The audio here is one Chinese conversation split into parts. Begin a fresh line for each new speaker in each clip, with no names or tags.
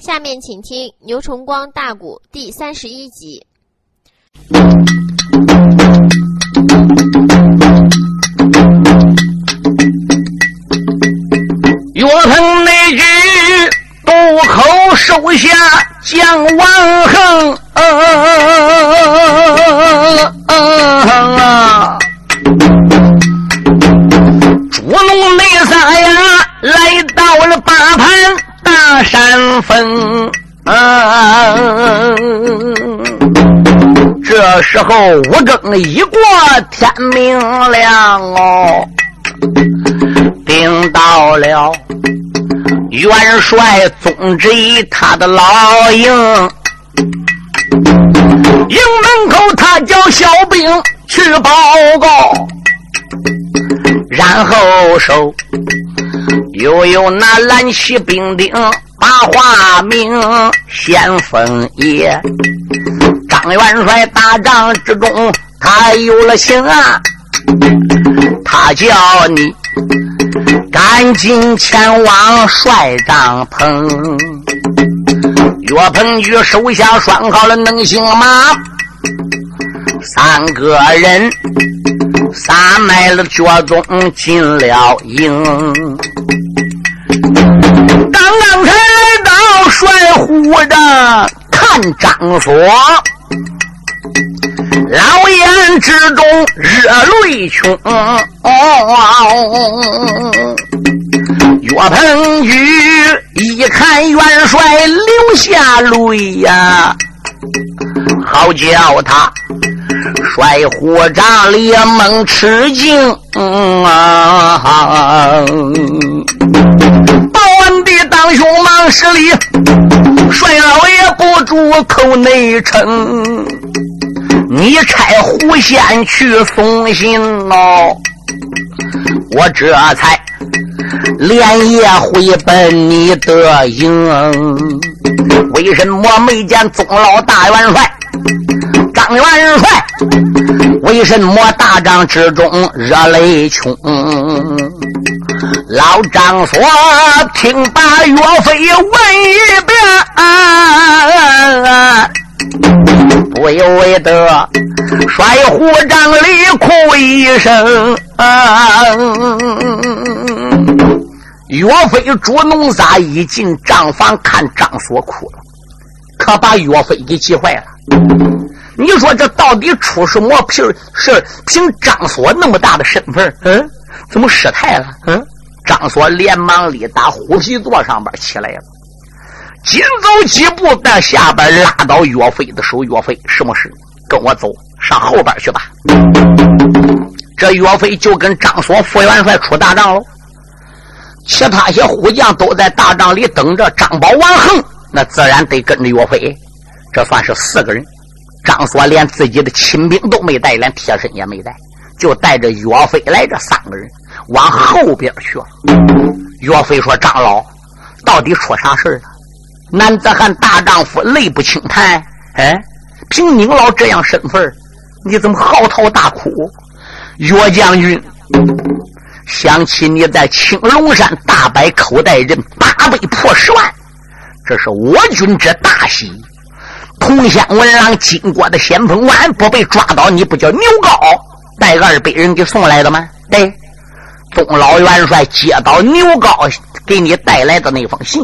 下面请听牛崇光大鼓第三十一集。
岳鹏那句渡口收下将王横，捉山峰。这时候五更一过，天明亮哦。领到了元帅总之一他的老营，营门口他叫小兵去报告，然后手又有那蓝旗兵丁把话明，先锋爷张元帅大帐之中他有了心啊，他叫你。赶紧前往帅帐篷，岳鹏举手下拴好了能行吗，三个人撒迈了脚踪进了营。刚刚才帅府的看张所。老眼之中热泪穷，岳鹏举一看元帅流下泪呀，好叫他帅虎帐里猛吃惊啊！报完的当兄忙施礼，帅老爷不住口内称。你差狐仙去送信哦，我这才连夜回奔你的营。为什么没见宗老大元帅张元帅？为什么大帐之中热泪穷？老张说：“听把岳飞问一遍。”不由得，摔虎帐里哭一声。岳飞捉弄仨一进帐房，看张锁哭了，可把岳飞给急坏了。你说这到底出什么凭？是凭张锁那么大的身份，嗯，怎么失态了？嗯，张锁连忙里打虎皮座上边起来了。紧走几步，在下边拉到岳飞的手。岳飞，什么事？跟我走，上后边去吧。这岳飞就跟张锁副元帅出大帐喽。其他些虎将都在大帐里等着。张宝、王恒那自然得跟着岳飞。这算是四个人。张锁连自己的亲兵都没带，连贴身也没带，就带着岳飞来这三个人往后边去了。岳飞说：“长老，到底出啥事了？”男子汉大丈夫泪不轻弹，哎，凭您老这样身份，你怎么嚎啕大哭？岳将军，想起你在青龙山大摆口袋人八倍破十万，这是我军之大喜。同乡文郎经过的先锋关不被抓到，你不叫牛高带二百人给送来的吗？对，宗老元帅接到牛皋给你带来的那封信，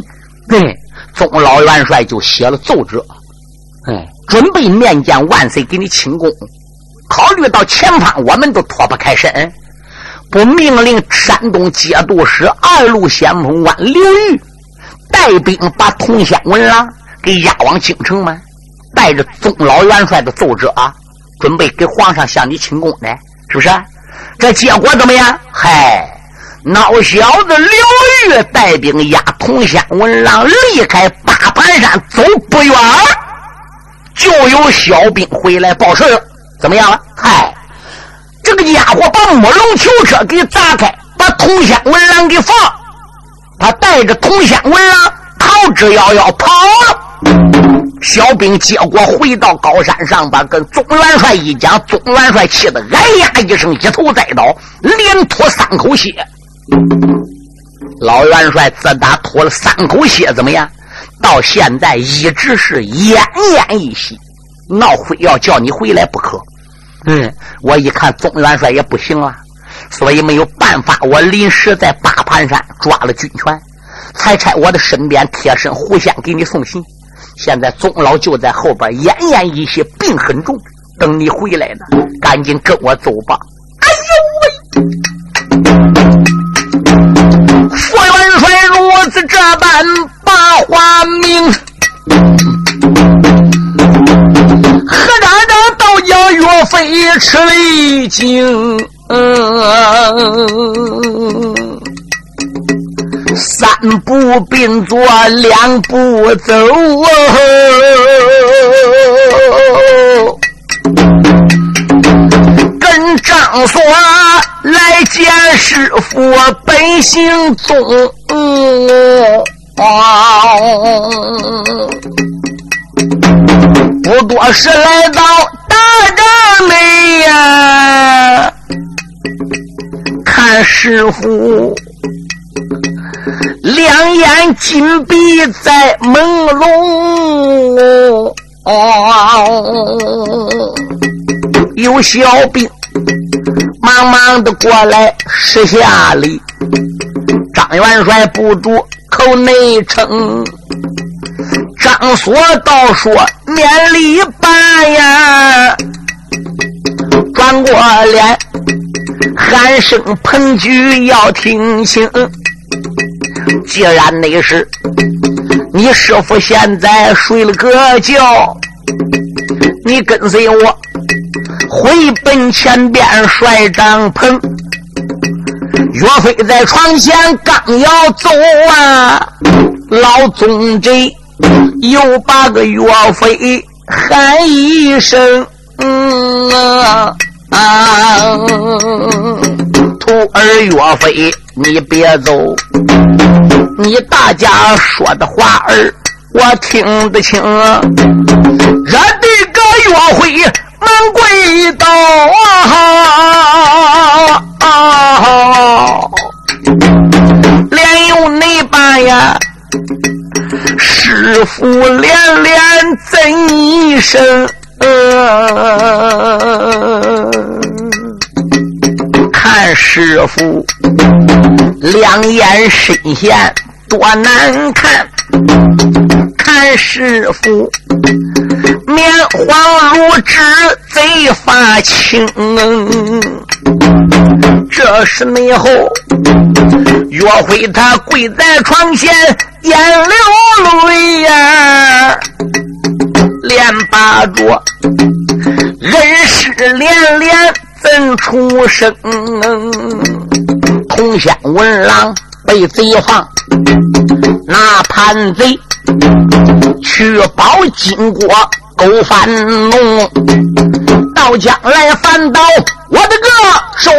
对。宗老元帅就写了奏折，哎，准备面见万岁，给你请功。考虑到前方我们都脱不开身，不命令山东节度使二路先锋官刘裕带兵把同乡文郎给押往京城吗？带着宗老元帅的奏折啊，准备给皇上向你请功呢，是不是？这结果怎么样？嗨！老小子刘玉带兵押同乡文郎离开八盘山走不远，就有小兵回来报事了。怎么样了？嗨，这个家伙把木龙囚车给砸开，把同乡文郎给放，他带着同乡文郎逃之夭夭跑了。小兵结果回到高山上把，跟总元帅一讲，总元帅气得哎呀一声，一头栽倒，连吐三口血。老元帅自打吐了三口血，怎么样？到现在一直是奄奄一息，闹非要叫你回来不可。嗯，我一看宗元帅也不行了，所以没有办法，我临时在八盘山抓了军权，才差我的身边贴身狐仙给你送信。现在宗老就在后边奄奄一息，病很重，等你回来呢，赶紧跟我走吧。哎呦喂！副元帅如此这般把话明，何战长倒叫岳飞吃了一惊。并作两步走哦，跟张所来见师傅本姓宗，不多时来到大帐内呀，看师傅。两眼紧闭在朦胧，有小兵忙忙的过来施下礼。张元帅不住口内称，张所道说免礼办呀，转过脸喊声彭举要听清。既然那是你师傅现在睡了个觉，你跟随我回奔前边帅帐篷。岳飞在床前刚要走啊，老宗贼又把个岳飞喊一声：“嗯啊！”啊徒儿岳飞，你别走。你大家说的话儿，我听得清。惹得个岳飞满跪倒啊！连有那般呀，师傅连连赠一声，呃看师傅两眼深陷。多难看！看师傅面黄如纸，贼发青。这时内后，岳飞他跪在床前，眼流泪呀，连把着人事连连怎出声？同乡文郎。被贼放，那叛贼去保金国，勾翻弄，到将来反倒我的个手，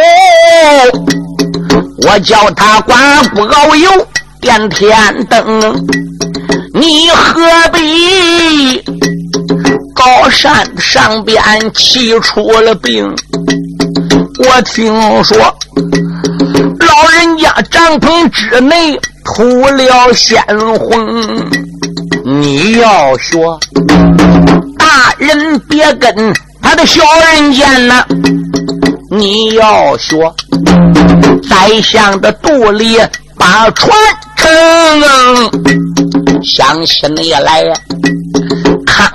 我叫他刮骨熬油点天灯，你何必高山上边气出了病？我听说。老人家帐篷之内吐了鲜红，你要说大人别跟他的小人见呐，你要说宰相的肚里把传承，想起你来呀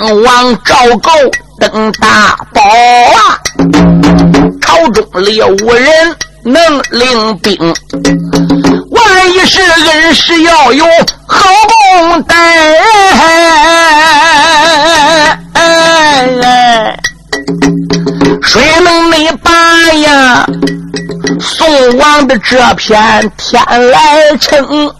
呀，看望赵构登大宝啊，朝中里无人。能领兵，万一是恩师要有好功待，谁能没把呀宋王的这片天来称？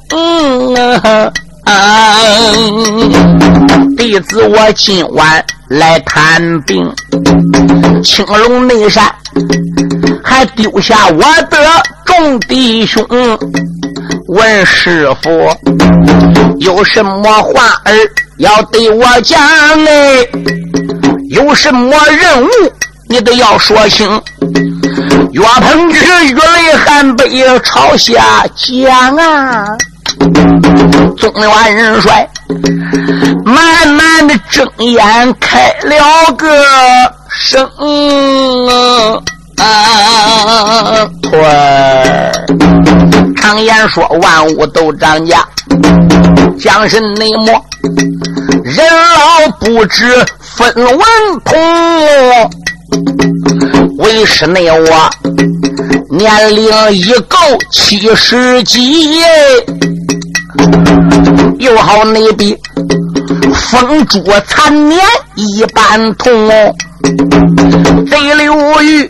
弟子我今晚来探病，青龙内山还丢下我的众弟兄。问师傅有什么话儿要对我讲？哎，有什么任务你都要说清。岳鹏之玉泪含悲朝下讲啊。总元帅慢慢的睁眼开了个声啊！对，常言说万物都涨价，江神内魔，人老不知分文通。为师内我年龄已够七十几，又好那比风烛残年一般痛哦。贼刘玉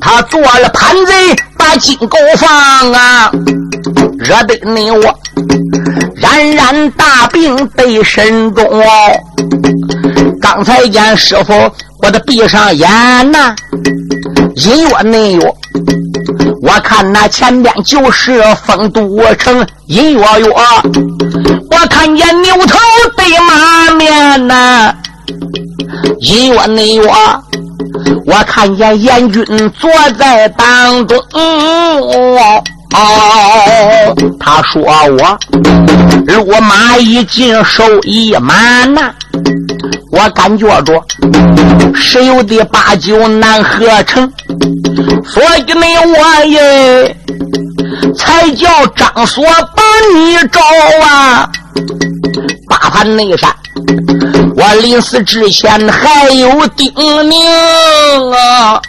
他做了叛贼，把金狗放啊，惹得你我冉冉大病被身中哦。刚才见师傅。我得闭上眼呐，音乐内有，我看那前边就是丰都城，音乐乐，我看见牛头对马面呐，音乐内有，我看见阎君坐在当中，哦哦，他说我落马一进手一满呐。我感觉着十有的八九难合成，所以呢，我也才叫张锁把你找啊！八盘内山，我临死之前还有叮咛啊！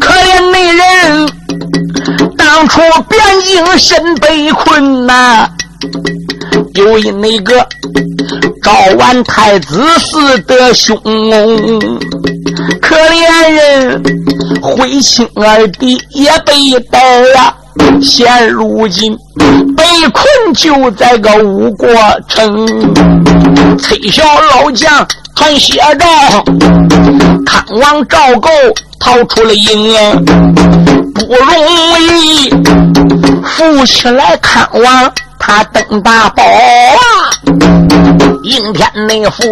可怜那人当初边境身被困呐。就因那个赵完太子死得凶，可怜人徽钦二弟也被逮了。现如今被困就在个吴国城，崔小老将传写着，看望赵构逃出了营，不容易扶起来看望。他登大宝啊，应天内府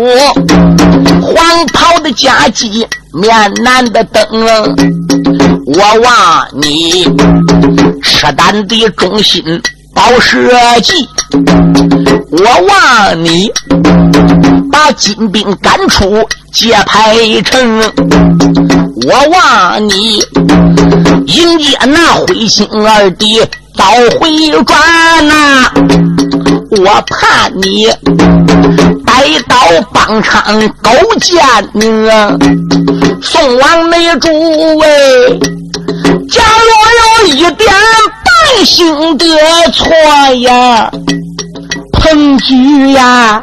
黄袍的夹击面南的登，我望你赤胆的忠心保社稷，我望你把金兵赶出界牌城，我望你迎接那灰心二弟。早回转呐！我怕你带刀帮场勾践你送往内诸位。假若有一点百姓的错呀，彭举呀，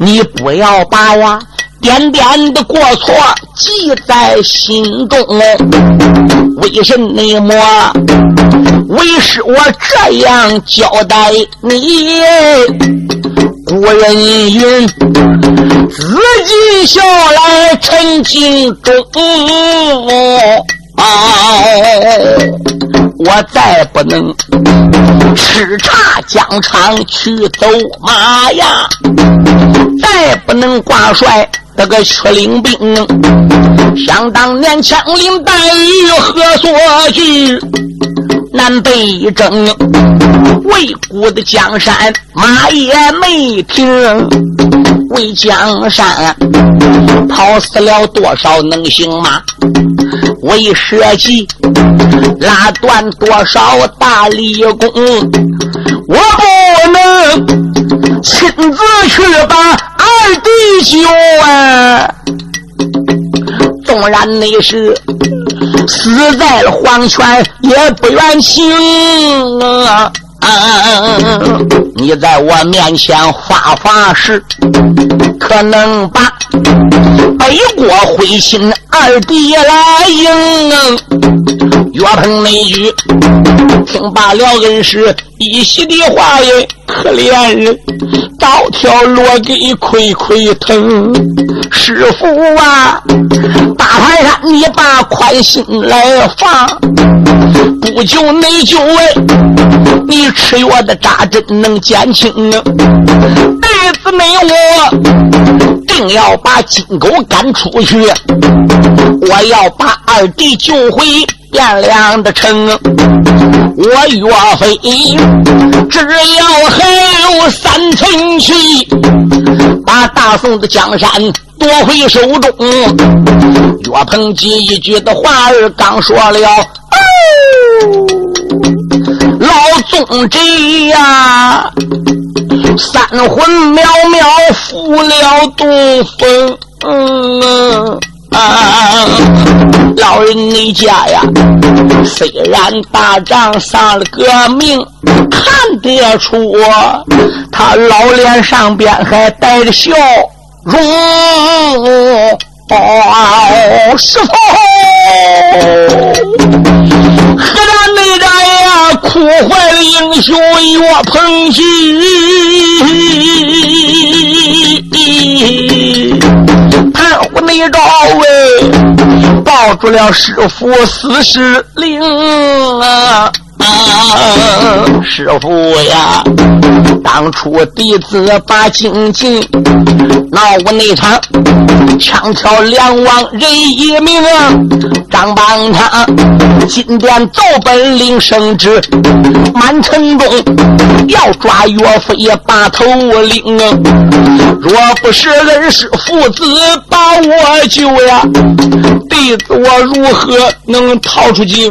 你不要把呀。点点的过错记在心中，为什么？为师我这样交代你。古人云：“自己笑来陈情中。”我再不能叱咤疆场去走马呀，再不能挂帅。这个驱领兵，想当年枪林弹雨何所惧？南北征，为国的江山马也没停。为江山跑死了多少能行吗？为社稷拉断多少大立功？我不能亲自去把。二弟兄啊，纵然你是死在了黄泉，也不愿醒啊！你在我面前发发誓，可能吧国灰心二弟来迎？岳鹏那句听罢了，恩师一席的话也可怜人，刀条落给亏亏疼。师傅啊，大盘山，你把宽心来放，不救内救哎，你吃药的扎针能减轻啊。弟子没我，定要把金狗赶出去，我要把二弟救回汴梁的城。我岳飞只要还有三寸气，把大宋的江山夺回手中。岳鹏几一句的话儿刚说了，老宗这呀，三魂渺渺赴了东风。嗯啊，老人你家呀，虽然打仗丧了个命，看得出他老脸上边还带着笑容。哦，师傅，河南内战呀，哭坏了英雄岳鹏举。盘虎内招喂，抱住了师傅死尸灵啊！师傅呀，当初弟子把精进闹过那场，枪挑两王人一命，张邦昌今天奏本领圣旨，满城中要抓岳飞把头领啊，若不是恩师父子把我救呀，弟子我如何能逃出京？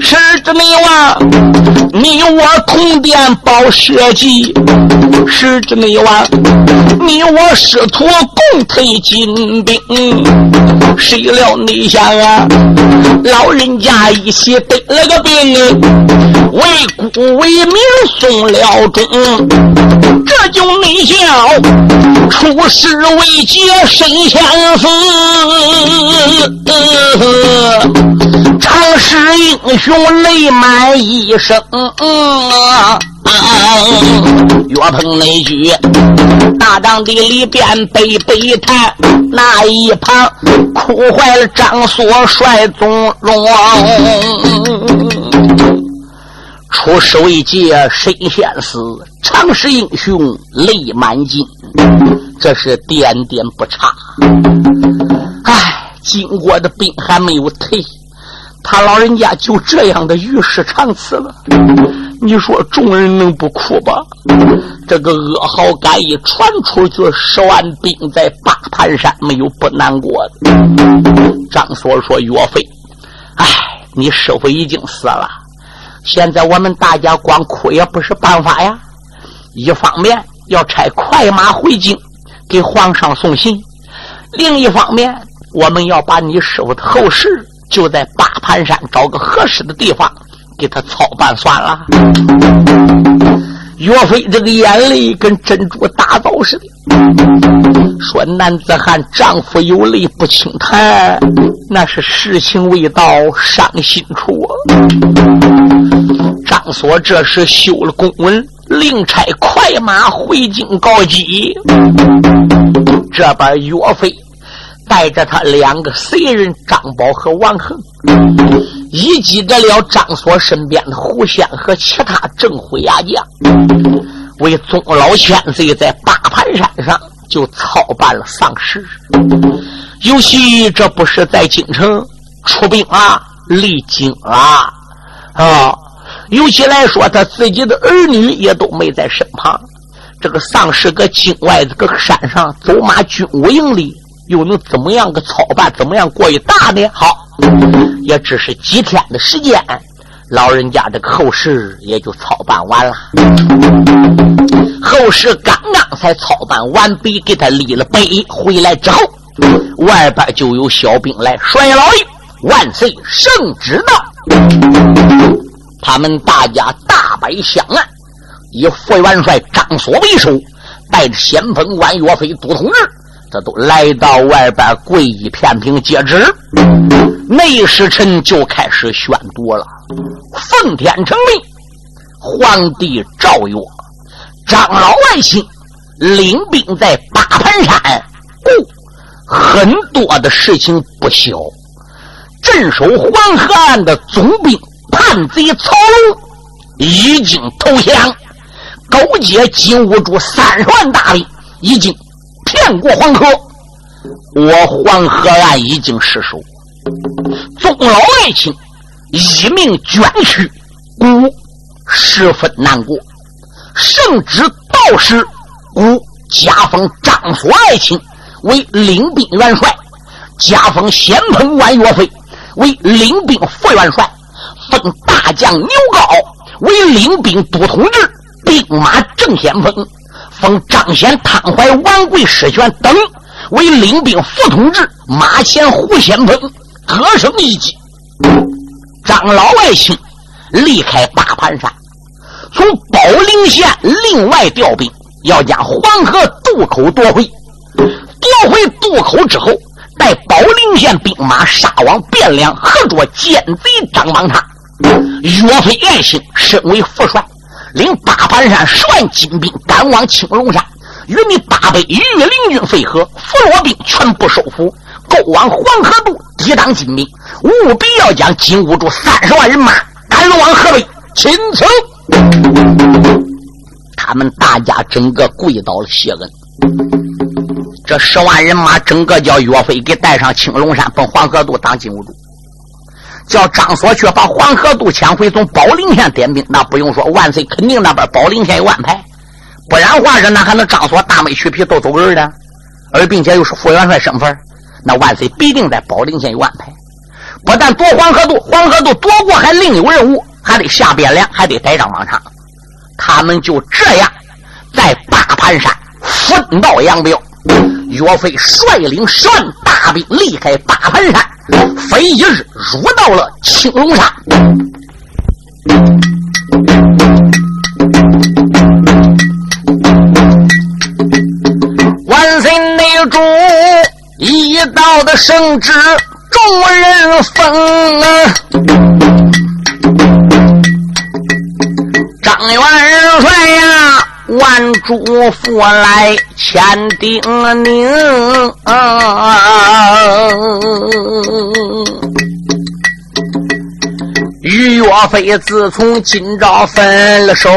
是这内王，你我通电报社稷；是这内王，你我师徒共退金兵。谁料内想啊，老人家一起得了个病，为国为民送了终。这就内笑，出师未捷身相思。长使英雄泪满衣裳。岳鹏那句大帐的里边悲悲叹，那一旁哭坏了张所帅总荣。出手一劫身先死，长使英雄泪满襟，这是点点不差。唉，经过的兵还没有退。他老人家就这样的与世长辞了，你说众人能不哭吧？这个噩耗感一传出去，十万兵在八盘山没有不难过的。张所说：“岳飞，哎，你师傅已经死了，现在我们大家光哭也不是办法呀。一方面要差快马回京给皇上送信，另一方面我们要把你师傅的后事。”就在八盘山找个合适的地方给他操办算了。岳飞这个眼泪跟珍珠打造似的，说：“男子汉丈夫有泪不轻弹，那是事情未到伤心处。”张所这时修了公文，令差快马回京告急。这边岳飞。带着他两个随人张宝和王恒，以及得了张所身边的胡仙和其他正辉牙将，为宗老千岁在八盘山上就操办了丧事。尤其这不是在京城出兵啊，离京啊，啊！尤其来说，他自己的儿女也都没在身旁。这个丧事搁京外这个山上走马军务营里。又能怎么样个操办？怎么样过一大呢？好，也只是几天的时间，老人家这个后事也就操办完了。后事刚刚才操办完毕，给他立了碑。回来之后，外边就有小兵来：“帅老爷，万岁，圣旨到！”他们大家大摆香案，以副元帅张所为首，带着先锋官岳飞杜同志。这都来到外边跪一片平接旨，内侍臣就开始宣读了。奉天承命，皇帝诏曰：张老外卿领兵在八盘山，故很多的事情不小。镇守黄河岸的总兵叛贼曹龙已经投降，勾结金兀术三十万大兵已经。骗过黄河，我黄河岸已经失守。宗老爱卿一命捐躯，孤十分难过。圣旨道士孤加封张所爱卿为领兵元帅，加封先锋万岳飞为领兵副元帅，封大将牛皋为领兵都统制，兵马正先锋，封张显、汤怀、王贵、史权等为领兵副统制，马前胡先锋，各升一级。张老外卿离开大盘山，从宝陵县另外调兵，要将黄河渡口夺回。夺回渡口之后，带宝陵县兵马杀往汴梁，合作奸贼张邦昌。岳飞爱卿身为副帅，领八盘山十万精兵赶往青龙山，与你八百御林军会合，俘虏兵全部收复，勾往黄河渡抵挡金兵，务必要将金兀术三十万人马赶往河北。秦城，他们大家整个跪倒了谢恩。这十万人马整个叫岳飞给带上青龙山，奔黄河渡当金兀术。叫张所去把黄河渡抢回，从宝陵县点兵，那不用说，万岁肯定那边宝陵县有安排，不然话是那还能张所大美去皮都走人呢，而并且又是副元帅身份，那万岁必定在宝陵县有安排。不但夺黄河渡，黄河渡夺过还另有任务，还得下汴梁，还得逮张邦昌。他们就这样在八盘山分道扬镳。岳飞率领十万大兵离开八盘山。飞一日入到了青龙山，万岁内主一道的圣旨，众人奉啊。万主父来签订名。与岳飞自从今朝分了手，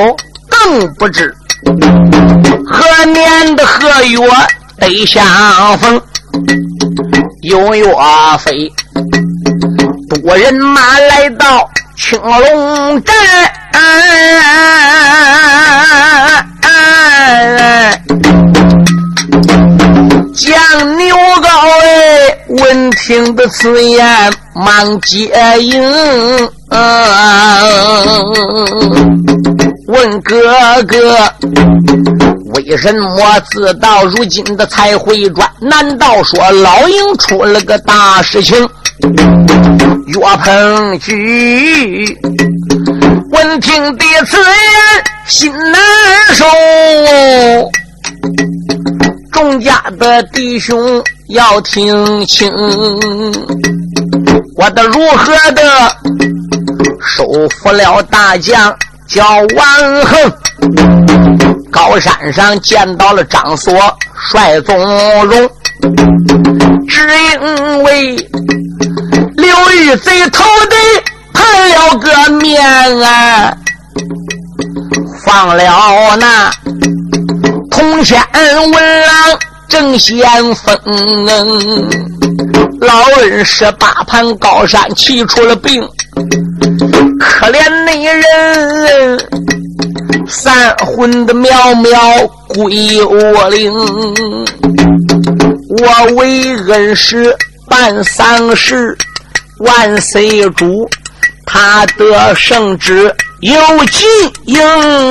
更不知何年的何月得相逢。有岳飞多人马来到青龙镇。将牛高哎，闻听的此言忙接应，问哥哥，为什么自到如今的才回转？难道说老鹰出了个大事情？岳鹏举闻听的此言心难受。众家的弟兄要听清，我的如何的收服了大将叫王恒？高山上见到了张所帅宗荣，只因为刘玉贼头的叛了个面啊，放了那。通天文郎正先锋，老恩十八盘高山气出了病，可怜那人三魂的渺渺归我灵，我为恩师办丧事，万岁主他得圣旨。有金营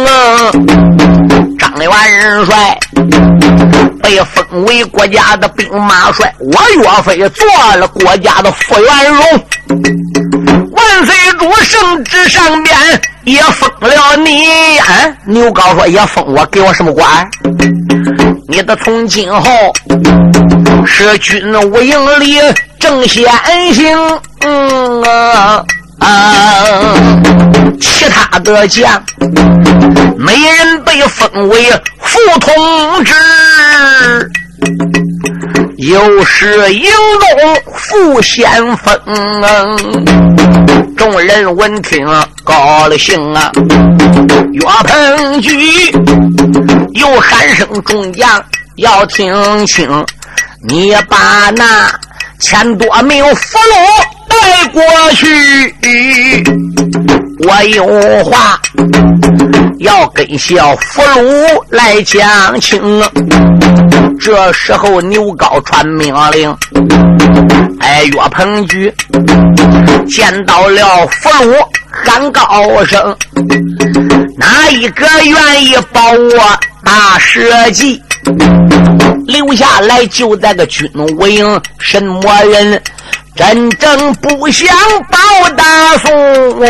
啊，张元帅被封为国家的兵马帅，我岳飞做了国家的副元荣。万岁主圣旨上边也封了你，啊，牛皋说也封我，给我什么官？你的从今后是军务营里正先行，嗯啊。啊！其他的将，没人被封为副统制，又是营中副先锋。众人闻听高了兴啊！岳鹏举又喊声：“众将要听清，你把那千多名俘虏。”带过去，我有话要跟小俘虏来讲清。这时候牛皋传命令，哎，岳鹏举见到了俘虏，喊高声：哪一个愿意保我大社稷？留下来就在个军委营，什么人真正不想保大宋？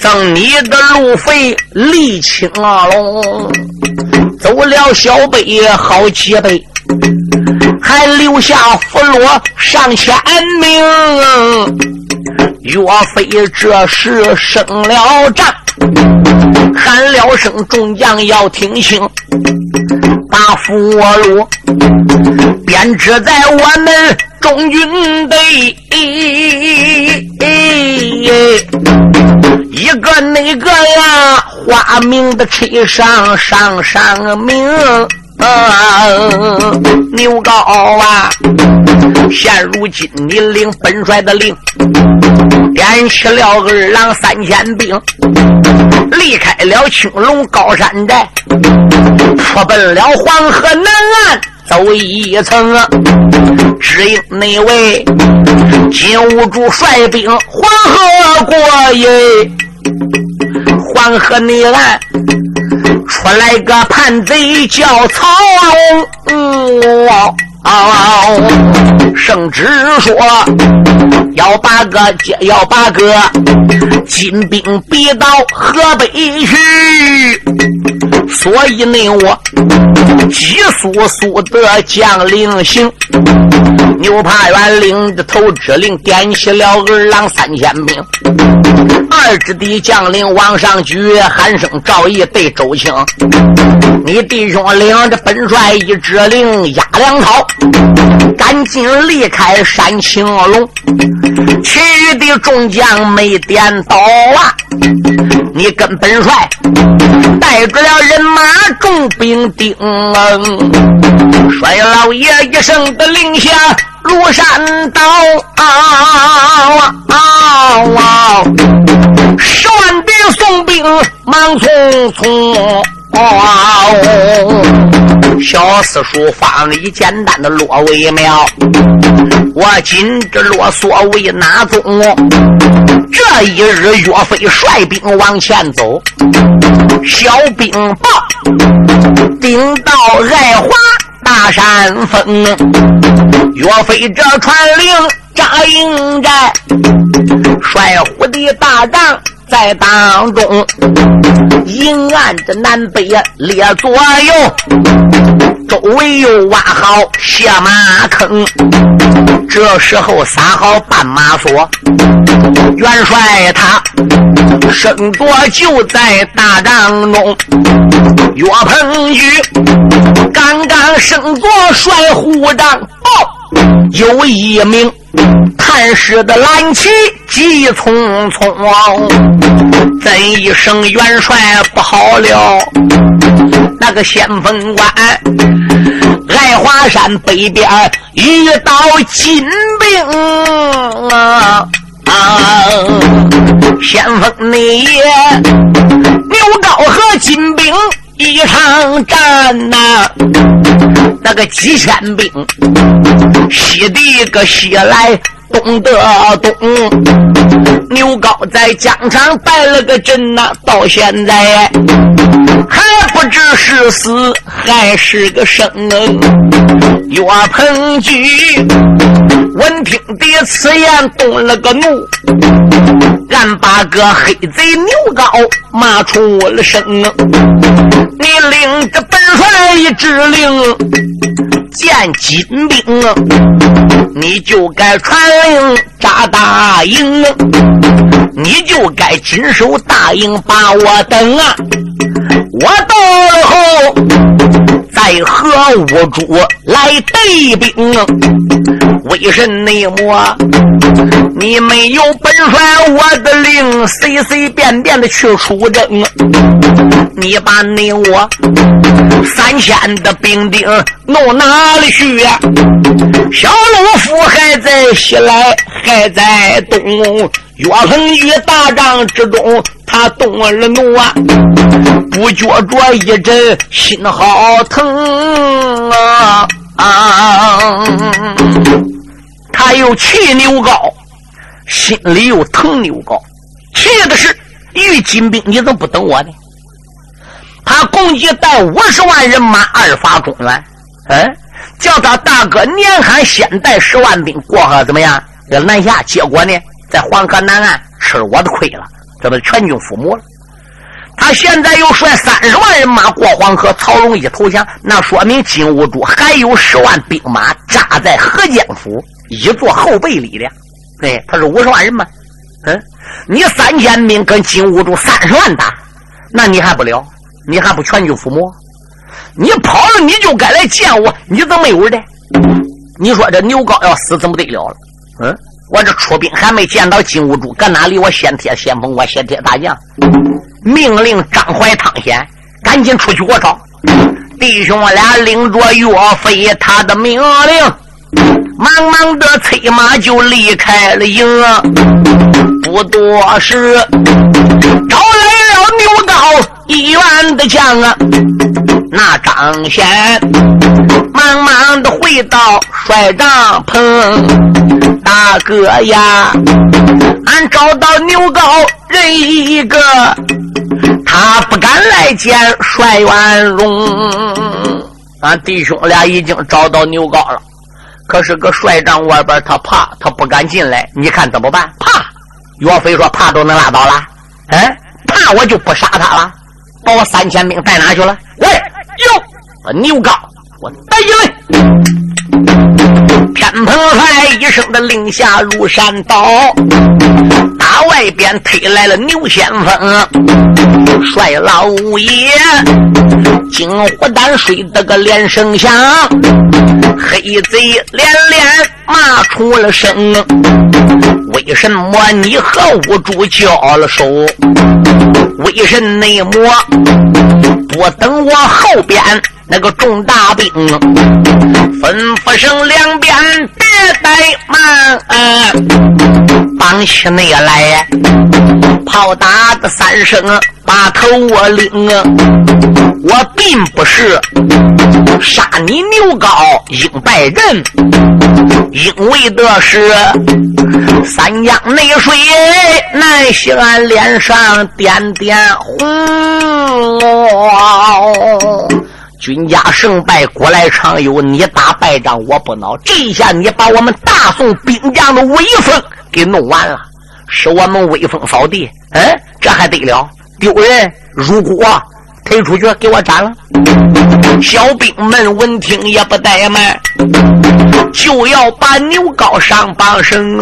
赠你的路费李青龙，走了小辈好几倍，还留下俘虏上千名。岳飞这时升了帐，喊了声众将要听清，把俘虏编织在我们中军队。一个那个呀，花名的车上上上名，牛高啊！现如今你领本帅的令，点起了二郎三千兵，离开了青龙高山寨，出奔了黄河南岸。走一层，只因那位金兀术率兵黄河过耶，黄河内岸出来个叛贼叫曹洪。圣旨说要把个要把个金兵逼到河北去，所以呢，我急速速的将令行。牛帕元领着头指令，点起了二郎三千兵。二支的将领往上举，喊声赵义对周青：“你弟兄领着本帅一指令，压粮草。”赶紧离开山青龙，其余的众将没点到啊！你跟本帅带着了人马重兵丁，帅老爷一声的令下，庐山倒啊啊！十万的宋兵忙匆匆。哦，小四叔放了一简单的落为苗，我紧着啰嗦为哪宗？这一日，岳飞率兵往前走，小兵报顶到爱华大山峰，岳飞这传令扎营寨，帅虎的大帐。在当中，迎岸的南北列左右，周围又挖好下马坑。这时候撒好绊马索，元帅他升座就在大帐中。岳鹏举刚刚升过帅虎帐，报有一名。探视的蓝旗急匆匆，怎一声元帅不好了？那个先锋官，爱华山北边遇到金兵啊！先锋你牛高和金兵。一场战呐，那个几千兵，西的个西来，东的东。牛皋在疆场败了个阵呐，到现在还不知是死还是个生。岳鹏举闻听的此言，动了个怒，俺把个黑贼牛皋骂出了声啊。你领着本帅一指令，见金兵啊，你就该传令扎大营，你就该紧守大营把我等啊！我到了后再和五主来对兵，为甚内么？你没有本帅我的令，随随便便的去出征。你把你我三千的兵丁弄哪里去呀？小鲁府还在西来，还在东。岳衡于大帐之中，他动了怒啊，不觉着一阵心好疼啊！他又气牛皋，心里又疼牛皋，气的是御金兵，你怎么不等我呢？他共计带五十万人马二发中原，嗯，叫他大哥年寒先带十万兵过河，怎么样？这南下，结果呢？在黄河南岸吃我的亏了，这不全军覆没了。他现在又率三十万人马过黄河，曹龙一投降，那说明金兀术还有十万兵马扎在河间府，一座后备力量。对，他是五十万人嘛。嗯，你三千兵跟金兀术三十万打，那你还不了？你还不全军覆没？你跑了，你就该来见我，你怎么没有的？你说这牛皋要死，怎么得了了？嗯。我这出兵还没见到金兀术，搁哪里？我先贴先锋，我先贴大将，命令张怀、汤显赶紧出去我找弟兄俩，领着岳飞他的命令，忙忙的催马就离开了营。不多时，找来了牛皋一员的将啊，那张显忙忙的回到帅帐篷。大哥呀，俺找到牛皋人一个，他不敢来见帅元荣。俺弟兄俩已经找到牛皋了，可是个帅帐外边他怕，他不敢进来。你看怎么办？怕？岳飞说怕都能拉倒了？嗯，怕我就不杀他了，把我三千兵带哪去了？喂，哟，牛皋我带进来。天蓬帅一声的令下入山道，打外边推来了牛先锋，帅老爷金虎胆睡得个连声响，黑贼连连骂出了声，为什么你和五主交了手？为什么我等我后边？那个重大兵，吩咐声两边别怠慢，啊绑起内来，炮打的三声，把头我领。我并不是杀你牛皋应拜人，因为的是三江内水南西岸脸上点点红。军家胜败，古来常有。你打败仗，我不恼。这一下，你把我们大宋兵将的威风给弄完了，使我们威风扫地。嗯，这还得了？丢人！如果推出去，给我斩了！小兵们闻听也不怠慢，就要把牛高上绑绳。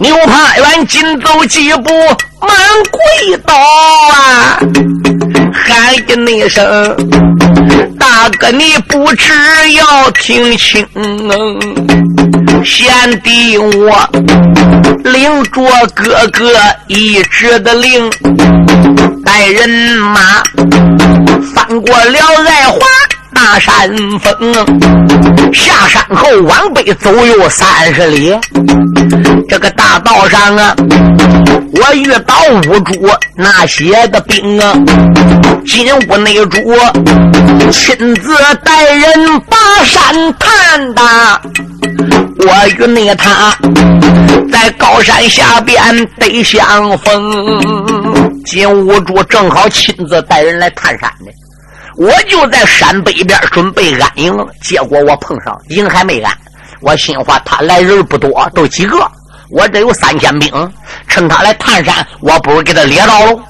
牛派员紧走几步，满跪倒啊！喊一那声，大哥你不知要听清，先帝我领着哥哥一支的令，带人马翻过了爱华大山峰，下山后往北走有三十里，这个大道上啊。我遇到五主那些的兵啊，金屋内主亲自带人把山探的。我与那他在高山下边得相逢，金兀术正好亲自带人来探山呢。我就在山北边准备安营，结果我碰上营还没安，我心话他来人不多，都几个。我这有三千兵，趁他来探山，我不如给他猎到喽。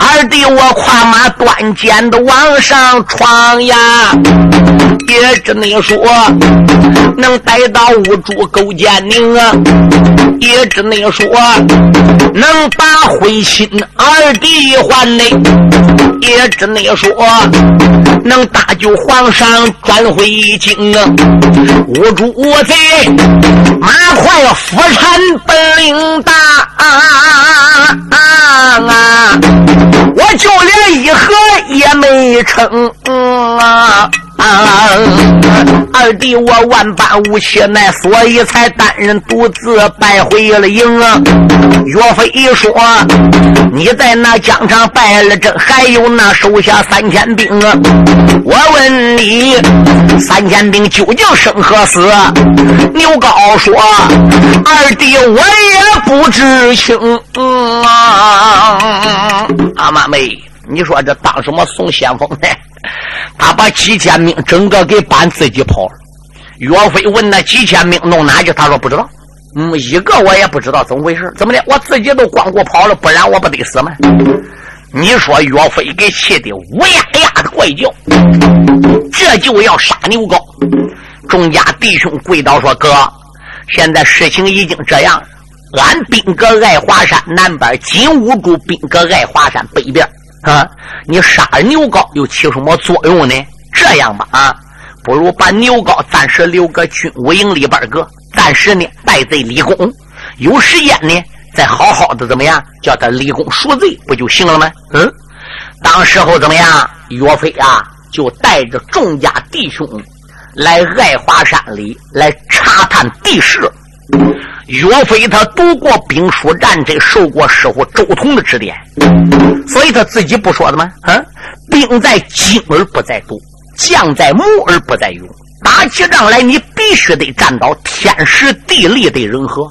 二弟，我跨马断剑的往上闯呀，也只能说能逮到五柱勾践宁啊，也只能说能把灰心二弟还也只能说，能搭救皇上转回京啊！吴主贼，马快夫产本领大啊啊啊！我就连一盒也没成啊啊！二弟，我万般无气奈，所以才单人独自败回了营啊！岳飞一说：“你在那疆场败了阵，还有那手下三千兵啊！我问你，三千兵究竟生和死？”牛皋说：“二弟，我也不知情啊！”阿妈妹，你说这当什么送先锋呢？他把几千兵整个给搬自己跑了。岳飞问那几千兵弄哪去？他说不知道。嗯，一个我也不知道怎么回事。怎么的？我自己都光顾跑了，不然我不得死吗？你说岳飞给气的呜呀呀的怪叫，这就要杀牛皋。众家弟兄跪倒说：“哥，现在事情已经这样，俺兵哥爱华山南边，金兀术兵哥爱华山北边。”啊！你杀了牛皋又起什么作用呢？这样吧，啊，不如把牛皋暂时留个军务营里边个，暂时呢代罪立功。有时间呢，再好好的怎么样，叫他立功赎罪，不就行了吗？嗯，当时候怎么样？岳飞啊，就带着众家弟兄来爱华山里来查探地势。岳飞他读过兵书战阵，受过师傅周通的指点，所以他自己不说的吗？啊，兵在精而不在多，将在谋而不在勇。打起仗来，你必须得站到天时地利的人和，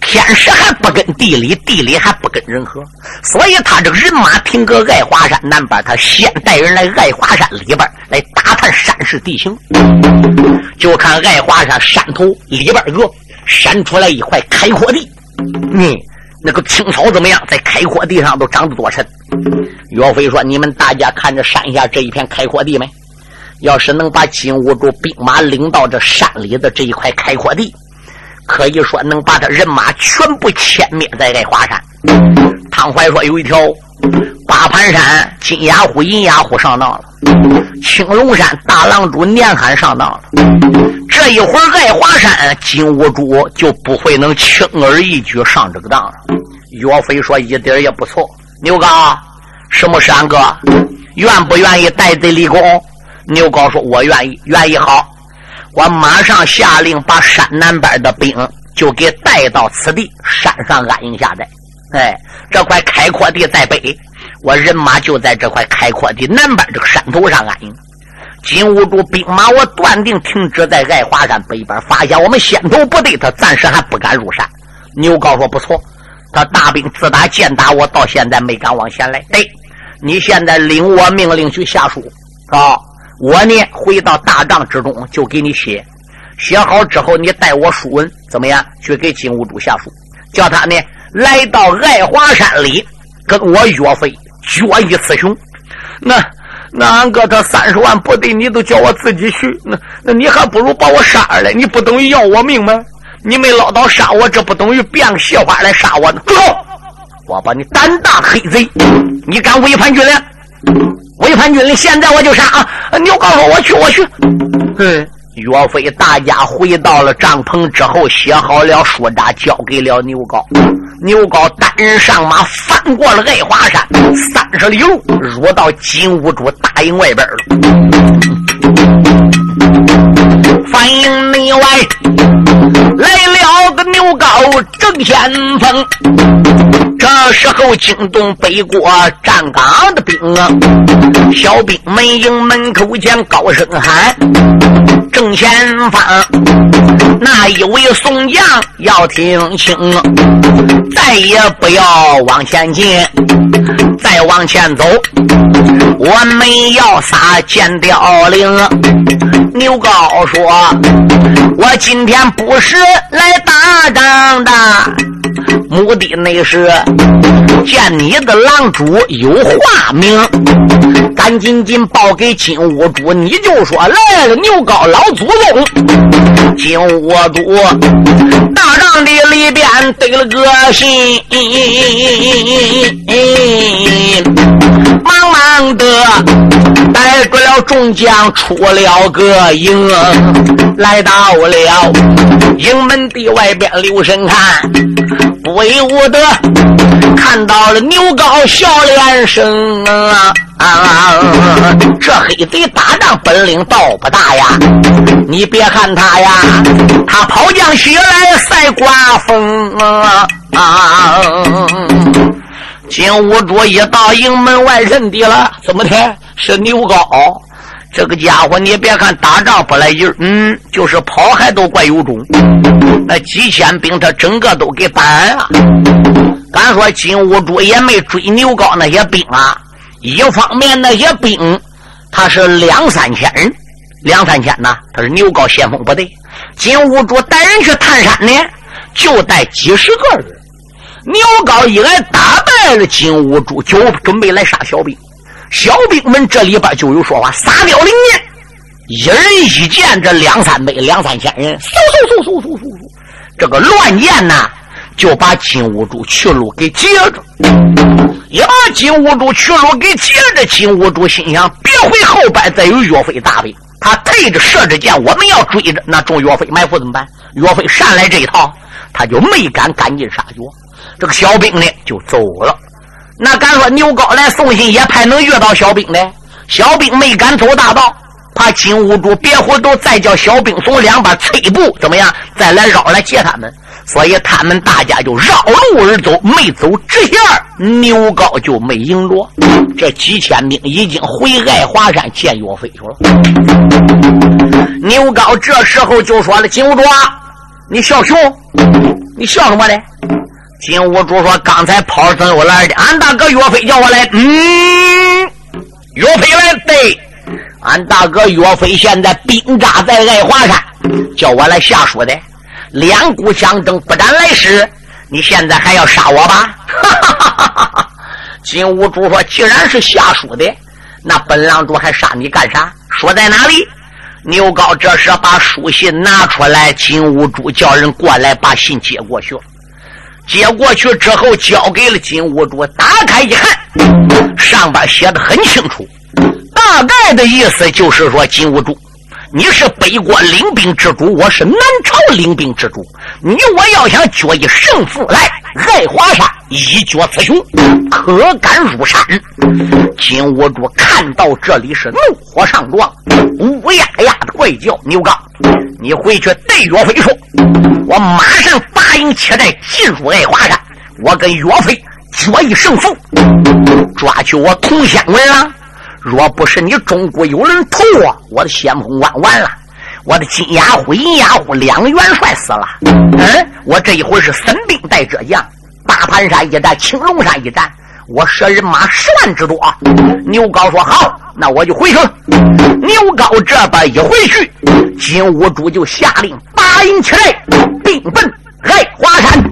天时还不跟地理，地理还不跟人和，所以他这个人马停搁爱华山南边，他先带人来爱华山里边来打探山势地形，就看爱华山山头里边个。闪出来一块开阔地，你那个青草怎么样？在开阔地上都长得多深。岳飞说：“你们大家看着山下这一片开阔地没？要是能把金兀术兵马领到这山里的这一块开阔地，可以说能把他人马全部歼灭在爱华山。”汤怀说：“有一条八盘山金牙虎、银牙虎上当了，青龙山大狼主年寒上当了。”这一会儿，爱华山金兀术就不会能轻而易举上这个当了。岳飞说：“一点也不错。”牛皋，什么山，哥？愿不愿意带罪立功？牛皋说：“我愿意，愿意。好，我马上下令把山南边的兵就给带到此地山上安营下寨。哎，这块开阔地在北，我人马就在这块开阔地南边这个山头上安营。”金兀术兵马，我断定停止在爱华山北边。发现我们先头不对，他暂时还不敢入山。牛皋说：“不错，他大兵自打见打我到现在没敢往前来。对，你现在领我命令去下书啊！我呢，回到大帐之中就给你写，写好之后你带我书文怎么样？去给金兀术下书，叫他呢来到爱华山里跟我岳飞决一雌雄。那。”那俺哥他三十万部队，你都叫我自己去，那那你还不如把我杀了，你不等于要我命吗？你没捞到杀我，这不等于变个笑话来杀我呢？住口！我把你胆大黑贼，你敢违反军令？违反军令，现在我就杀啊！牛皋说：“我去，我去。”嗯。岳飞大家回到了帐篷之后，写好了书札，交给了牛皋。牛皋单人上马，翻过了爱华山，三十里路，入到金兀术大营外边了。翻营内外来了找个牛皋正先锋。这时候惊动北国站岗的兵啊，小兵们营门口前高声喊：“正前方那一位宋将要听清，再也不要往前进，再往前走，我们要撒尖雕岭。”牛皋说：“我今天不是来打仗的。”目的那是见你的狼主有化名，赶紧紧报给金兀术，你就说来了牛皋老祖宗。金兀术大帐的里边得了个信，忙忙的带着了众将出了个营，来到了营门的外边，留神看，不由得看到了牛皋笑脸生啊！这黑贼打仗本领倒不大呀，你别看他呀，他跑将起来赛刮风啊！金兀术一到营门外认敌了，怎么的？是牛皋。这个家伙，你别看打仗不来劲嗯，就是跑还都怪有种。那几千兵，他整个都给办了。敢说金兀术也没追牛皋那些兵啊。一方面那些兵，他是两三千人，两三千呐，他是牛皋先锋部队。金兀术带人去探山呢，就带几十个人。牛皋一来打来了金兀术，就准备来杀小兵。小兵们这里边就有说话，撒雕灵箭，一人一箭，这两三百、两三千人，嗖嗖嗖嗖嗖嗖嗖，这个乱箭呐，就把金兀术去路给截住，也把金兀术去路给截着，金兀术心想：别回后边再有岳飞大兵，他退着射着箭，我们要追着，那中岳飞埋伏怎么办？岳飞上来这一套，他就没敢赶尽杀绝。这个小兵呢就走了，那敢说牛皋来送信也派能遇到小兵呢？小兵没敢走大道，怕金兀术别回头再叫小兵从两边催步，怎么样？再来绕来接他们，所以他们大家就绕路而走，没走直线牛皋就没迎着。这几千兵已经回爱华山见岳飞去了。牛皋这时候就说了：“金兀术，你笑熊，你笑什么呢？”金兀术说：“刚才跑怎么来的？俺大哥岳飞叫我来。嗯，岳飞来对，俺大哥岳飞现在兵扎在爱华山，叫我来下书的。两股相争，不斩来使。你现在还要杀我吧？”哈哈哈哈哈！金兀术说：“既然是下书的，那本郎主还杀你干啥？说在哪里？”牛皋这时把书信拿出来，金兀术叫人过来把信接过去。接过去之后，交给了金兀术。打开一看，上边写的很清楚，大概的意思就是说：金兀术，你是北国领兵之主，我是南朝领兵之主。你我要想决一胜负，来爱华山一决雌雄，可敢入山？金兀术看到这里是怒火上撞，乌压压的怪叫：牛刚，你回去对岳飞说，我马上。大营且寨进入爱华山，我跟岳飞决一胜负，抓去我同乡文郎。若不是你中国有人投我，我的先锋官完了，我的金牙虎、银牙虎两元帅死了。嗯，我这一回是神兵带浙江，大盘山一战，青龙山一战，我舍人马十万之多。牛皋说好，那我就回去了。牛皋这边一回去，金兀术就下令八营起来，兵奔。爱华山。